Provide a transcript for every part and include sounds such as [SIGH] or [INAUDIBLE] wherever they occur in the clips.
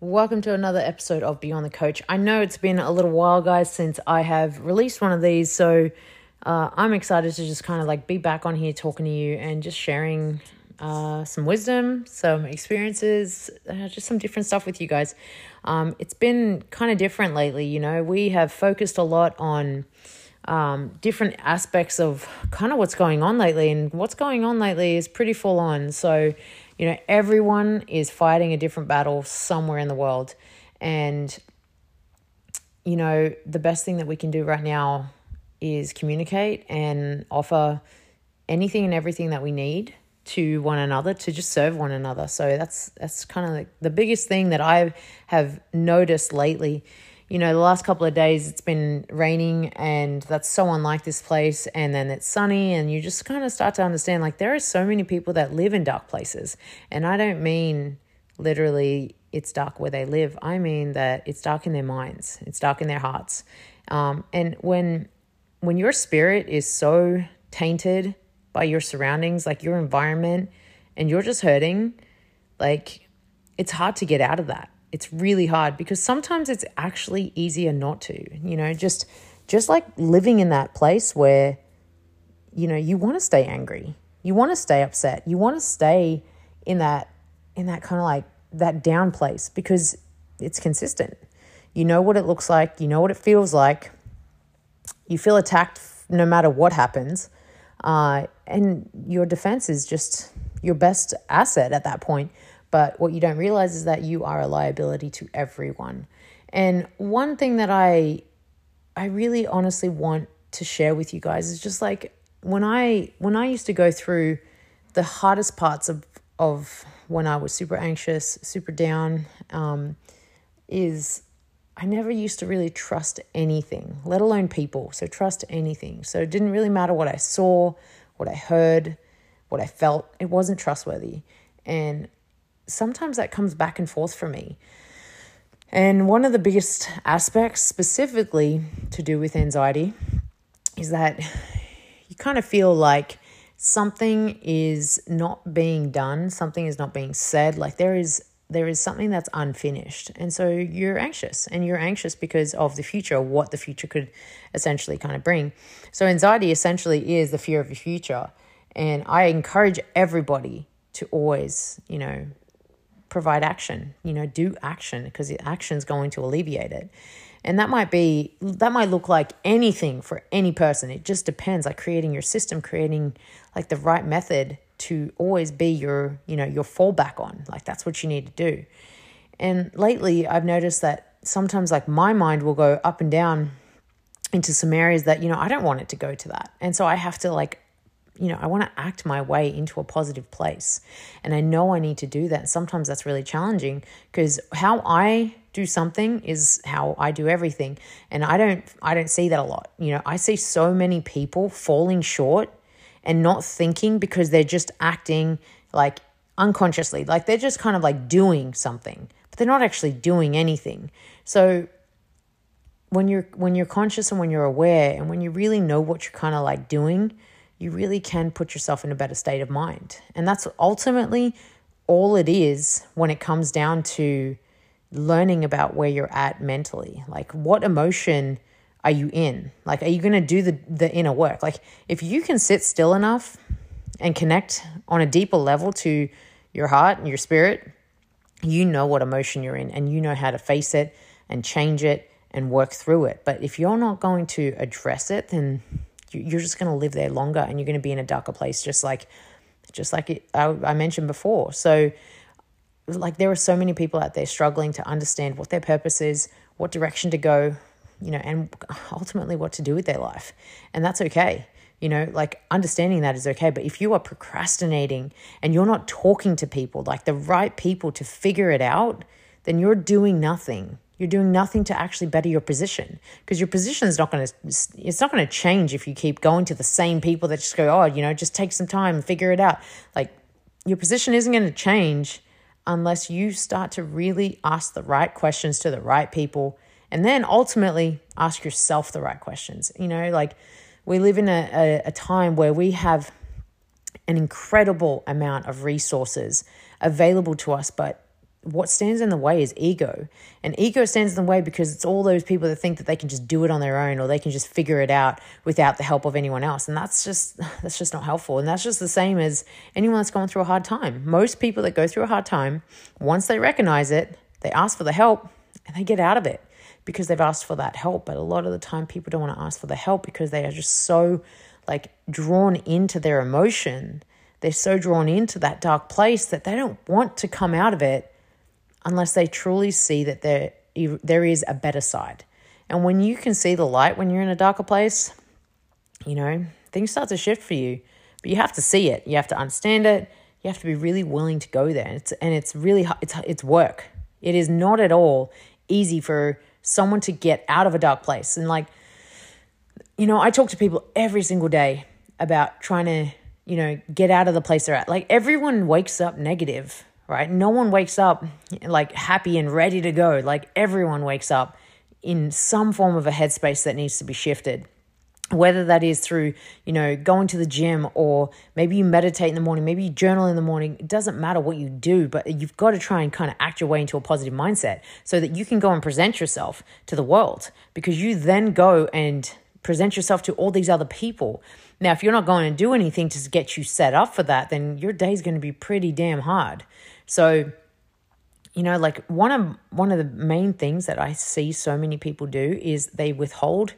Welcome to another episode of Beyond the Coach. I know it's been a little while, guys, since I have released one of these, so uh, I'm excited to just kind of like be back on here talking to you and just sharing uh, some wisdom, some experiences, uh, just some different stuff with you guys. Um, it's been kind of different lately, you know. We have focused a lot on um, different aspects of kind of what's going on lately, and what's going on lately is pretty full on. So, you know, everyone is fighting a different battle somewhere in the world, and you know, the best thing that we can do right now is communicate and offer anything and everything that we need to one another to just serve one another. So that's that's kind of like the biggest thing that I have noticed lately. You know, the last couple of days it's been raining and that's so unlike this place and then it's sunny and you just kind of start to understand like there are so many people that live in dark places. And I don't mean literally it's dark where they live. I mean that it's dark in their minds. It's dark in their hearts. Um, and when when your spirit is so tainted by your surroundings, like your environment, and you're just hurting, like it's hard to get out of that. It's really hard because sometimes it's actually easier not to, you know, just just like living in that place where you know, you want to stay angry. You want to stay upset. You want to stay in that in that kind of like that down place because it's consistent. You know what it looks like, you know what it feels like. You feel attacked no matter what happens. Uh, and your defense is just your best asset at that point. But what you don't realize is that you are a liability to everyone. And one thing that I I really honestly want to share with you guys is just like when I when I used to go through the hardest parts of of when I was super anxious, super down, um, is I never used to really trust anything, let alone people. So, trust anything. So, it didn't really matter what I saw, what I heard, what I felt. It wasn't trustworthy. And sometimes that comes back and forth for me. And one of the biggest aspects, specifically to do with anxiety, is that you kind of feel like something is not being done, something is not being said, like there is there is something that's unfinished. And so you're anxious, and you're anxious because of the future, what the future could essentially kind of bring. So, anxiety essentially is the fear of the future. And I encourage everybody to always, you know, provide action, you know, do action because action is going to alleviate it. And that might be, that might look like anything for any person. It just depends, like creating your system, creating like the right method to always be your, you know, your fallback on. Like that's what you need to do. And lately I've noticed that sometimes like my mind will go up and down into some areas that, you know, I don't want it to go to that. And so I have to like you know, I want to act my way into a positive place. And I know I need to do that. Sometimes that's really challenging because how I do something is how I do everything. And I don't I don't see that a lot. You know, I see so many people falling short and not thinking because they're just acting like unconsciously, like they're just kind of like doing something, but they're not actually doing anything. So when you're when you're conscious and when you're aware and when you really know what you're kind of like doing, you really can put yourself in a better state of mind. And that's ultimately all it is when it comes down to learning about where you're at mentally. Like what emotion are you in? Like, are you going to do the, the inner work? Like, if you can sit still enough and connect on a deeper level to your heart and your spirit, you know what emotion you're in and you know how to face it and change it and work through it. But if you're not going to address it, then you're just going to live there longer and you're going to be in a darker place, just like, just like it, I, I mentioned before. So, like, there are so many people out there struggling to understand what their purpose is, what direction to go, you know, and ultimately what to do with their life. And that's okay. You know, like understanding that is okay. But if you are procrastinating and you're not talking to people, like the right people to figure it out, then you're doing nothing. You're doing nothing to actually better your position because your position is not going to, it's not going to change if you keep going to the same people that just go, oh, you know, just take some time and figure it out. Like your position isn't going to change unless you start to really ask the right questions to the right people and then ultimately ask yourself the right questions. You know, like we live in a, a, a time where we have an incredible amount of resources available to us, but what stands in the way is ego. And ego stands in the way because it's all those people that think that they can just do it on their own or they can just figure it out without the help of anyone else. And that's just [LAUGHS] that's just not helpful. And that's just the same as anyone that's going through a hard time. Most people that go through a hard time, once they recognize it, they ask for the help and they get out of it because they've asked for that help. But a lot of the time people don't want to ask for the help because they are just so like drawn into their emotion. They're so drawn into that dark place that they don't want to come out of it unless they truly see that there, there is a better side. And when you can see the light when you're in a darker place, you know, things start to shift for you. But you have to see it. You have to understand it. You have to be really willing to go there. And it's, and it's really, it's, it's work. It is not at all easy for someone to get out of a dark place. And like, you know, I talk to people every single day about trying to, you know, get out of the place they're at. Like everyone wakes up negative right? No one wakes up like happy and ready to go. Like everyone wakes up in some form of a headspace that needs to be shifted. Whether that is through, you know, going to the gym or maybe you meditate in the morning, maybe you journal in the morning. It doesn't matter what you do, but you've got to try and kind of act your way into a positive mindset so that you can go and present yourself to the world because you then go and present yourself to all these other people. Now, if you're not going to do anything to get you set up for that, then your day is going to be pretty damn hard. So, you know, like one of one of the main things that I see so many people do is they withhold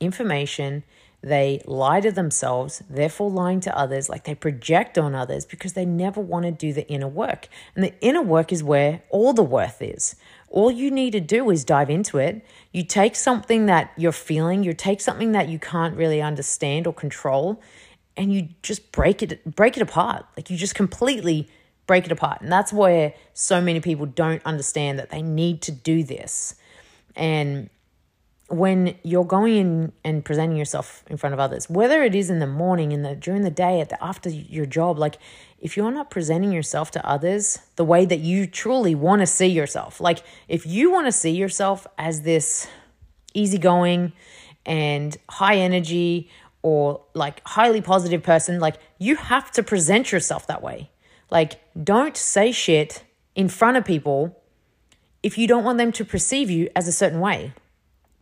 information, they lie to themselves, therefore lying to others, like they project on others because they never want to do the inner work. And the inner work is where all the worth is. All you need to do is dive into it. You take something that you're feeling, you take something that you can't really understand or control, and you just break it break it apart. Like you just completely break it apart. And that's where so many people don't understand that they need to do this. And when you're going in and presenting yourself in front of others, whether it is in the morning, in the during the day, at the after your job, like if you're not presenting yourself to others the way that you truly want to see yourself, like if you want to see yourself as this easygoing and high energy or like highly positive person, like you have to present yourself that way. Like, don't say shit in front of people if you don't want them to perceive you as a certain way.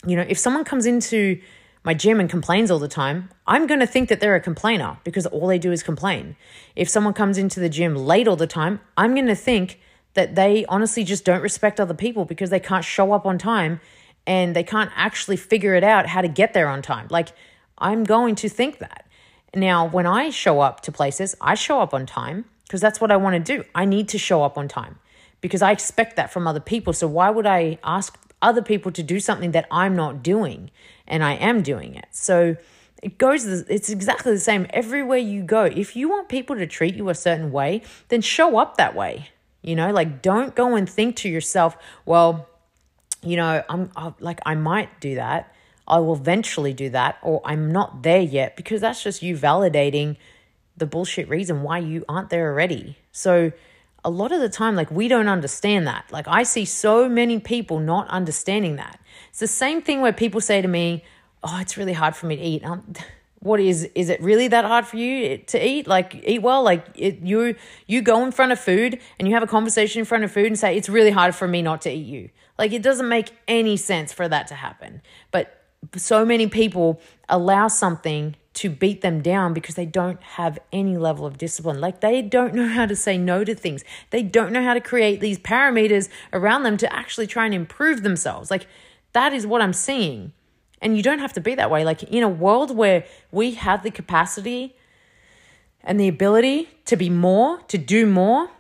You know, if someone comes into my gym and complains all the time, I'm going to think that they're a complainer because all they do is complain. If someone comes into the gym late all the time, I'm going to think that they honestly just don't respect other people because they can't show up on time and they can't actually figure it out how to get there on time. Like, I'm going to think that. Now, when I show up to places, I show up on time because that's what I want to do. I need to show up on time because I expect that from other people. So why would I ask other people to do something that I'm not doing and I am doing it? So it goes it's exactly the same everywhere you go. If you want people to treat you a certain way, then show up that way. You know, like don't go and think to yourself, well, you know, I'm I, like I might do that. I will eventually do that or I'm not there yet because that's just you validating the bullshit reason why you aren't there already. So a lot of the time, like we don't understand that. Like I see so many people not understanding that. It's the same thing where people say to me, "Oh, it's really hard for me to eat." Um, [LAUGHS] what is is it really that hard for you to eat? Like eat well. Like it, you you go in front of food and you have a conversation in front of food and say it's really hard for me not to eat you. Like it doesn't make any sense for that to happen. But so many people allow something to beat them down because they don't have any level of discipline. Like they don't know how to say no to things. They don't know how to create these parameters around them to actually try and improve themselves. Like that is what I'm seeing. And you don't have to be that way. Like in a world where we have the capacity and the ability to be more, to do more,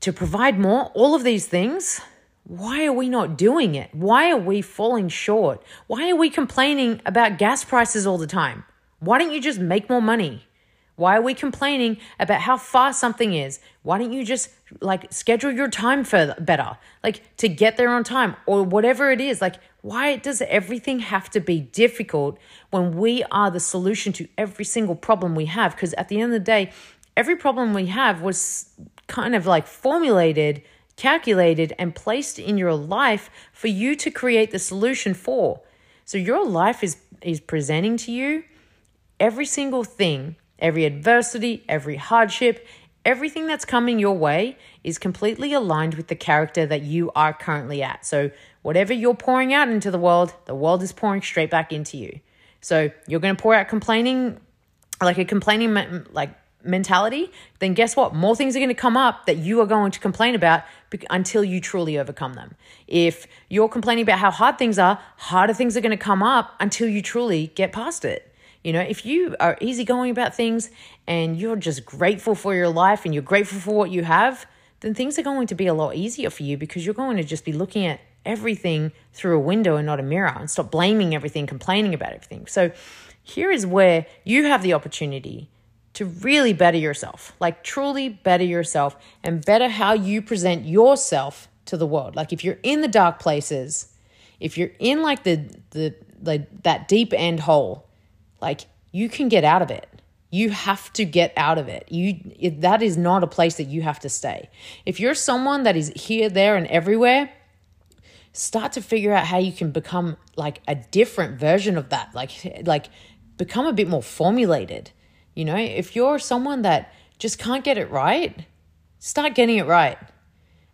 to provide more, all of these things, why are we not doing it? Why are we falling short? Why are we complaining about gas prices all the time? Why don't you just make more money? Why are we complaining about how far something is? Why don't you just like schedule your time for better, like to get there on time or whatever it is? Like, why does everything have to be difficult when we are the solution to every single problem we have? Because at the end of the day, every problem we have was kind of like formulated, calculated, and placed in your life for you to create the solution for. So your life is is presenting to you every single thing, every adversity, every hardship, everything that's coming your way is completely aligned with the character that you are currently at. So, whatever you're pouring out into the world, the world is pouring straight back into you. So, you're going to pour out complaining, like a complaining, like mentality, then guess what? More things are going to come up that you are going to complain about until you truly overcome them. If you're complaining about how hard things are, harder things are going to come up until you truly get past it. You know, if you are easygoing about things and you're just grateful for your life and you're grateful for what you have, then things are going to be a lot easier for you because you're going to just be looking at everything through a window and not a mirror and stop blaming everything, complaining about everything. So, here is where you have the opportunity to really better yourself, like truly better yourself and better how you present yourself to the world. Like if you're in the dark places, if you're in like the the like that deep end hole, like you can get out of it. You have to get out of it. You that is not a place that you have to stay. If you're someone that is here, there, and everywhere, start to figure out how you can become like a different version of that. Like like become a bit more formulated you know, if you're someone that just can't get it right, start getting it right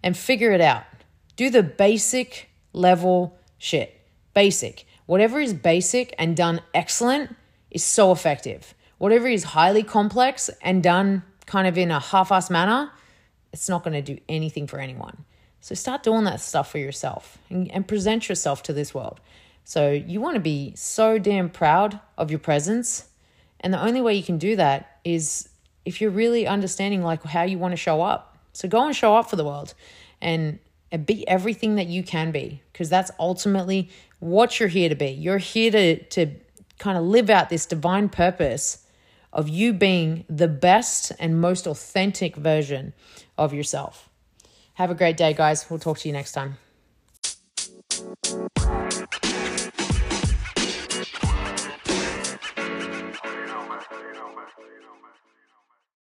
and figure it out. Do the basic level shit. Basic. Whatever is basic and done excellent is so effective. Whatever is highly complex and done kind of in a half assed manner, it's not going to do anything for anyone. So start doing that stuff for yourself and, and present yourself to this world. So you want to be so damn proud of your presence and the only way you can do that is if you're really understanding like how you want to show up. So go and show up for the world and, and be everything that you can be because that's ultimately what you're here to be. You're here to to kind of live out this divine purpose of you being the best and most authentic version of yourself. Have a great day, guys. We'll talk to you next time.